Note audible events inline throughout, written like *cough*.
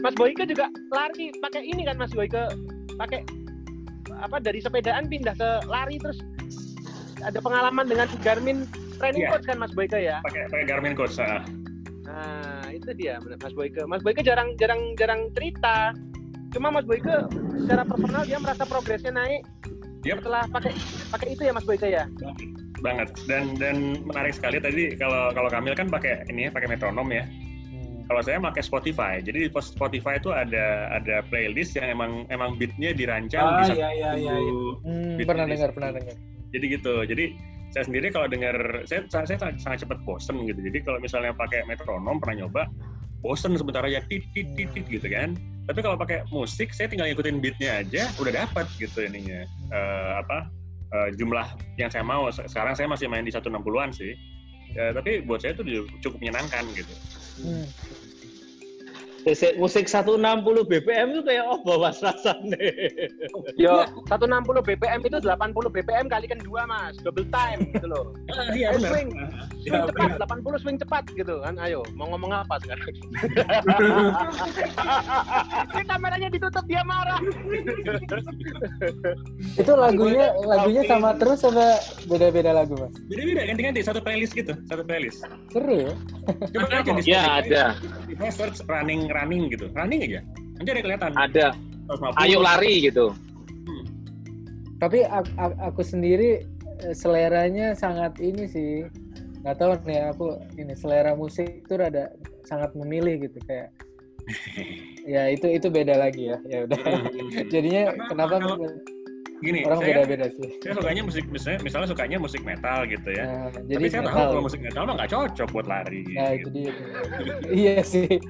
Mas Boyke juga lari pakai ini kan Mas Boyke pakai apa dari sepedaan pindah ke lari terus ada pengalaman dengan Garmin training Iya. coach kan Mas Boyke ya. pakai pakai Garmin coach ah. Nah, itu dia Mas Boyke. Mas Boyke jarang jarang jarang cerita. Cuma Mas Boyke secara personal dia merasa progresnya naik Yep. setelah pakai pakai itu ya Mas Boyke ya. banget dan dan menarik sekali tadi kalau kalau Kamil kan pakai ini ya pakai metronom ya kalau saya pakai Spotify. Jadi di Spotify itu ada ada playlist yang emang emang beatnya dirancang Ah, bisa iya, iya, iya, iya. Hmm, pernah dengar, pernah dengar. jadi gitu. Jadi saya sendiri kalau dengar saya saya sangat, sangat cepat bosen gitu. Jadi kalau misalnya pakai metronom pernah nyoba bosen sebentar aja tit tit tit tit gitu kan. Tapi kalau pakai musik saya tinggal ngikutin beatnya aja udah dapat gitu ininya. Eh, apa eh, jumlah yang saya mau. Se- sekarang saya masih main di 160-an sih Ya, tapi buat saya itu cukup menyenangkan gitu Hmm. Musik, musik 160 BPM itu kayak apa mas rasanya? Yo, 160 BPM itu 80 BPM kalikan dua Mas, double time gitu loh. *laughs* ah, iya Eh, benar swing, swing Ya, cepat, 80 swing cepat gitu kan. Ayo, mau ngomong apa sekarang? *laughs* Ini kameranya ditutup dia marah. *laughs* Itu lagunya lagunya sama terus apa beda-beda lagu, Mas? beda-beda ganti-ganti satu playlist gitu satu playlist Seru ya? coba aja di Ya, ada. Spotify search running running gitu running aja nanti ada kelihatan Ada. 150. Ayo lari gitu. Hmm. Tapi aku, aku sendiri eh, seleranya sangat ini sih. Nggak tahu nih aku ini selera musik itu rada sangat memilih gitu kayak *laughs* ya itu itu beda lagi ya ya udah *laughs* jadinya Karena kenapa kalau- Gini, orang saya, beda-beda sih saya sukanya musik misalnya, misalnya sukanya musik metal gitu ya. nah, Tapi jadi saya tahu metal. kalau musik metal mah nggak cocok buat lari. Nah, itu gitu. dia. iya sih.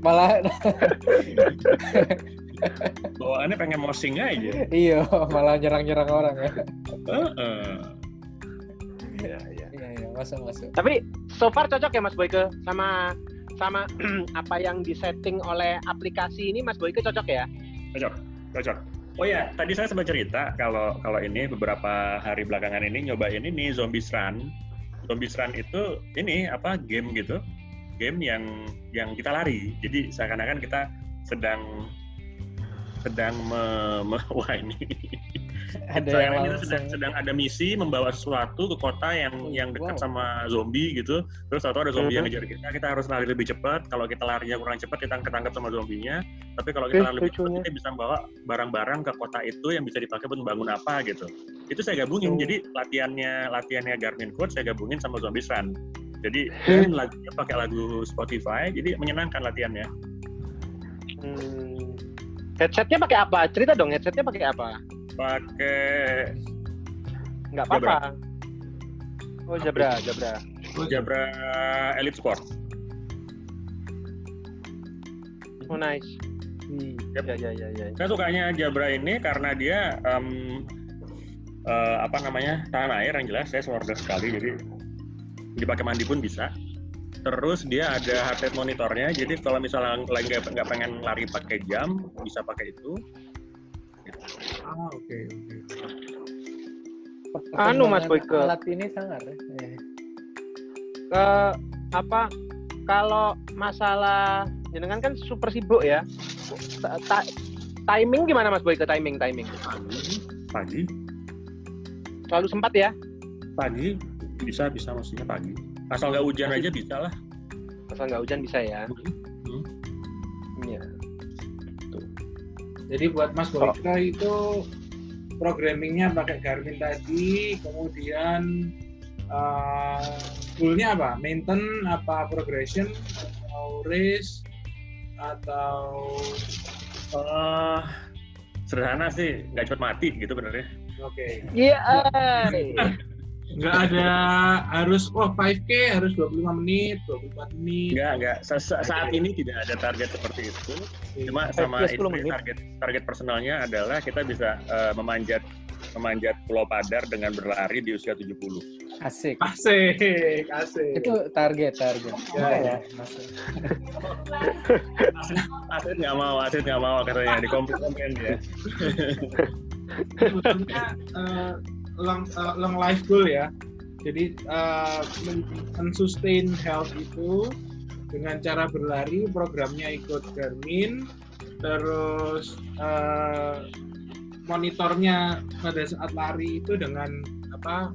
Malah *laughs* Bawaannya pengen mosing aja. iya, malah nyerang-nyerang orang ya. Heeh. Iya, iya. Iya, iya, masuk masuk. Tapi so far cocok ya Mas Boyke sama sama *clears throat* apa yang disetting oleh aplikasi ini Mas Boyke cocok ya? Cocok, cocok. Oh ya, tadi saya sempat cerita kalau kalau ini beberapa hari belakangan ini nyobain ini Zombies Run. Zombies Run itu ini apa game gitu, game yang yang kita lari. Jadi seakan-akan kita sedang sedang me, me- *laughs* wah ini *laughs* Ada yang Seakan-akan kita sedang, sedang ada misi membawa sesuatu ke kota yang Oh, yang dekat wow. sama zombie gitu. Terus atau ada zombie yang ngejar kita, kita harus lari lebih cepat. Kalau kita larinya kurang cepat, kita ketangkep sama zombinya. Tapi kalau kita lari lebih cepat, kita bisa bawa barang-barang ke kota itu yang bisa dipakai buat membangun apa gitu. Itu saya gabungin. Oh. Jadi latihannya latihannya Garmin Code saya gabungin sama Zombie Run. Jadi dan lagunya pakai lagu Spotify, jadi menyenangkan latihannya. Hmm. Headsetnya pakai apa? Cerita dong headsetnya pakai apa? Pakai Nggak apa-apa. Oh Zebra, Zebra. Jabra Elite Sport. Oh nice. Wih, Yep. Ya ya ya ya. Saya sukanya Jabra ini karena dia em, eh, apa namanya tahan air yang jelas saya order sekali jadi dipakai mandi pun bisa. Terus dia ada heart rate monitornya jadi kalau misalnya nggak pengen lari pakai jam bisa pakai itu. Ah, oke, oke. Anu, Mas Boyke. Alat ini sangat ya. Eh, Ke apa? Kalau masalah jenengan kan super sibuk ya. Ta- ta- timing gimana Mas Boy ke timing timing? Pagi, pagi, Selalu sempat ya? pagi bisa bisa maksudnya pagi. Asal nggak hujan aja bisa lah. Asal nggak hujan bisa ya. Jadi buat Mas Boyka itu programmingnya pakai Garmin tadi, kemudian uh, goalnya apa? Maintain apa progression atau race atau Eh, sederhana sih nggak cepet mati gitu benernya. oke Iya. *laughs* nggak ada harus wah 5K harus 25 menit 24 menit Enggak, enggak. Sa- sa- saat ini tidak ada target seperti itu. Cuma sama 10 itu target target personalnya adalah kita bisa eh, memanjat memanjat Pulau Padar dengan berlari di usia 70. Asik. asik asik Itu target target. Ya, ya. Masuk. *laughs* Aset nggak mau, Aset nggak mau katanya di komplain dia. sebetulnya eh, long eh, long life goal ya jadi eh, men- men-sustain health itu dengan cara berlari programnya ikut Garmin terus eh, monitornya pada saat lari itu dengan apa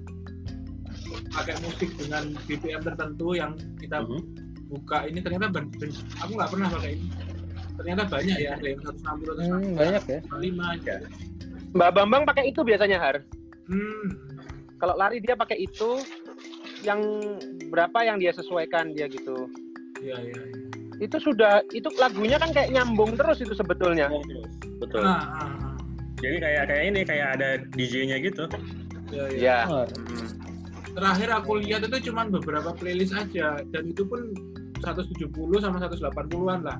pakai musik dengan BPM tertentu yang kita Mhm. buka ini ternyata ben- ben- aku nggak pernah pakai ini ternyata banyak ya ada yang 160 atau Hmm, banyak ya. 165 aja Mbak Bambang pakai itu biasanya Har. Hmm. Kalau lari dia pakai itu yang berapa yang dia sesuaikan dia gitu. ya ya, ya. Itu sudah itu lagunya kan kayak nyambung terus itu sebetulnya. Betul. Ah, ah, ah. Jadi kayak kayak ini kayak ada DJ-nya gitu. Ya, ya. Iya. Oh, Mm. terakhir aku lihat itu cuma beberapa playlist aja dan itu pun 170 sama 180-an lah.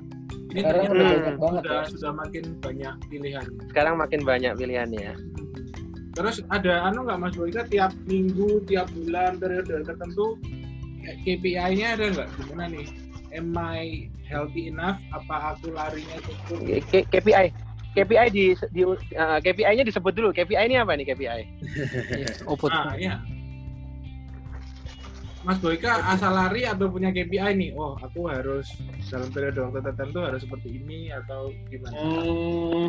Ini Sekarang ternyata udah Hmm. banyak banget sudah ya. sudah makin banyak pilihan. Sekarang makin banyak pilihannya. Terus ada anu nggak Mas Boyka tiap minggu, tiap bulan periode tertentu KPI-nya ada nggak? Gimana nih? Am I healthy enough? Apa aku larinya cukup? K- KPI KPI di, di uh, KPI-nya disebut dulu. KPI ini apa nih KPI? *laughs* Output. Ah, iya. Mas Boyka asal lari atau punya KPI nih? Oh, aku harus dalam periode waktu tertentu harus seperti ini atau gimana? Hmm,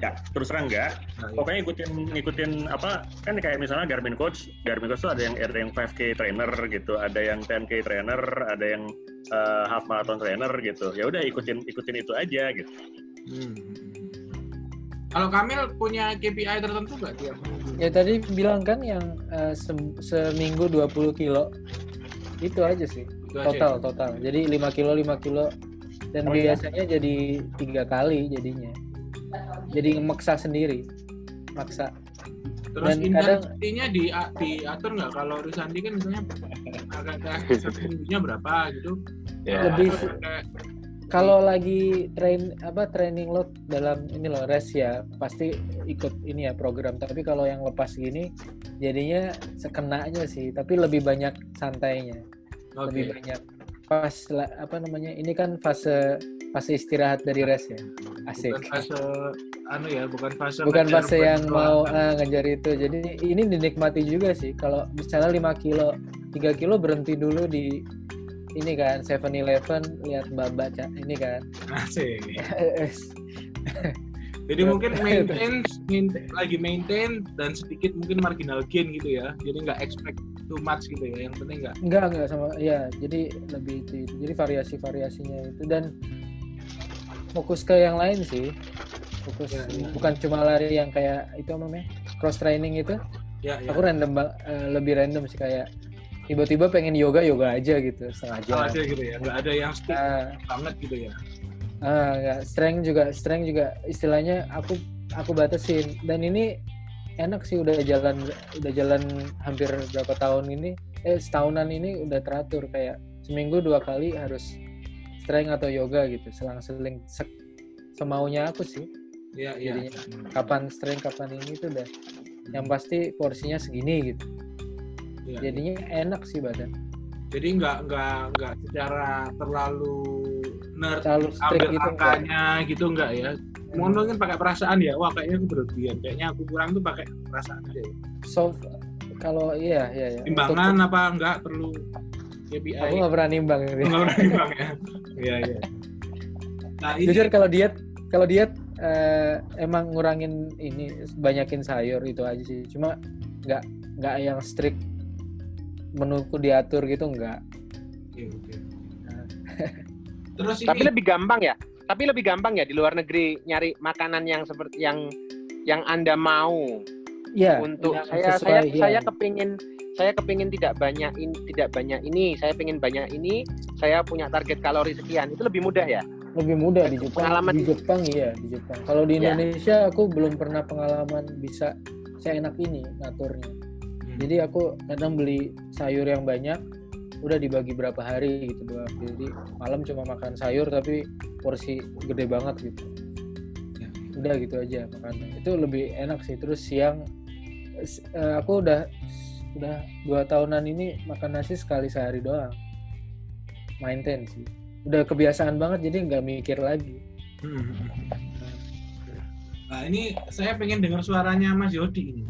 ya terus terang enggak. Nah, iya. Pokoknya ikutin ngikutin apa kan kayak misalnya Garmin Coach, Garmin Coach tuh ada yang ada yang 5K trainer gitu, ada yang 10K trainer, ada yang eh, half marathon trainer gitu. Ya udah ikutin ikutin itu aja gitu. Hmm. Kalau Kamil punya KPI tertentu nggak tiap? Ya tadi bilang kan yang eh, sem- seminggu 20 kilo. Itu aja sih. Itu Total, ya? total. Jadi 5 kilo, 5 kilo. Dan Oh, iya? biasanya jadi tiga kali jadinya. Jadi ngemaksa sendiri. Maksa. Terus Dan kadang- intensitasnya di diatur nggak? Kalau Risandi kan misalnya agak satu minggunya berapa gitu? Lebih sih- kayak- Kalau lagi train apa training load dalam ini loh rest ya pasti ikut ini ya program. Tapi kalau yang lepas gini jadinya sekenanya sih. Tapi lebih banyak santainya. Oke. lebih banyak pas apa namanya ini kan fase fase istirahat dari rest ya asik Bukan fase anu ya, bukan fase bukan ngejar fase yang mau ah, ngejar itu jadi ini dinikmati juga sih kalau misalnya 5 kilo 3 kilo berhenti dulu di ini kan 7-Eleven lihat mbak baca ini kan Asik. *laughs* Jadi mungkin maintain, maintain- lagi maintain dan sedikit mungkin marginal gain gitu ya. Jadi nggak expect too much gitu ya. Yang penting nggak enggak enggak sama ya jadi lebih itu, itu. jadi variasi variasinya itu dan fokus ke yang lain sih fokus Ya, ya. bukan cuma lari yang kayak itu apa namanya cross training itu ya ya. aku random eh, lebih random sih kayak tiba-tiba pengen yoga yoga aja gitu setengah jam Salah aja gitu ya. Nggak ada yang stick ah banget gitu ya. ah, nggak. strength juga strength juga istilahnya aku aku batasin dan ini enak sih udah jalan udah jalan hampir berapa tahun ini eh setahunan ini udah teratur kayak seminggu dua kali harus strength atau yoga gitu selang-seling se- semaunya aku sih Iya iya. Jadinya kapan strength kapan ini tuh udah yang pasti porsinya segini gitu Iya. jadinya enak sih badan Jadi nggak nggak nggak secara terlalu nerd terlalu ambil gitu enggak. angkanya gitu nggak ya. Mungkin pakai perasaan ya. Wah kayaknya aku berlebihan. Kayaknya aku kurang tuh pakai perasaan aja ya. so kalau iya iya iya Timbangan apa enggak perlu KPI. aku nggak pernah nimbang gitu. Nggak pernah timbang ya. Iya iya. Nah ini jujur kalau diet kalau diet eh, emang ngurangin ini banyakin sayur itu aja sih cuma nggak nggak yang strict menuku diatur gitu nggak Oke, oke. *laughs* Terus ini Tapi lebih gampang ya. Tapi lebih gampang ya di luar negeri nyari makanan yang seperti yang yang anda mau Iya untuk yang saya sesuai, saya iya. saya kepingin saya kepingin tidak banyak ini tidak banyak ini saya pengen banyak ini saya punya target kalori sekian. Itu lebih mudah ya? Lebih mudah di Jepang. Pengalaman di Jepang iya di Jepang. Kalau di Ya. Indonesia aku belum pernah pengalaman bisa saya enak ini ngaturnya. Hmm. jadi aku kadang beli sayur yang banyak udah dibagi berapa hari gitu doang. Jadi malam cuma makan sayur tapi porsi gede banget gitu. Ya. udah gitu aja makannya. Itu lebih enak sih. Terus siang eh, aku udah udah dua tahunan ini makan nasi sekali sehari doang maintain sih udah kebiasaan banget jadi nggak mikir lagi Hmm. Nah ini saya pengen dengar suaranya Mas Yodi ini.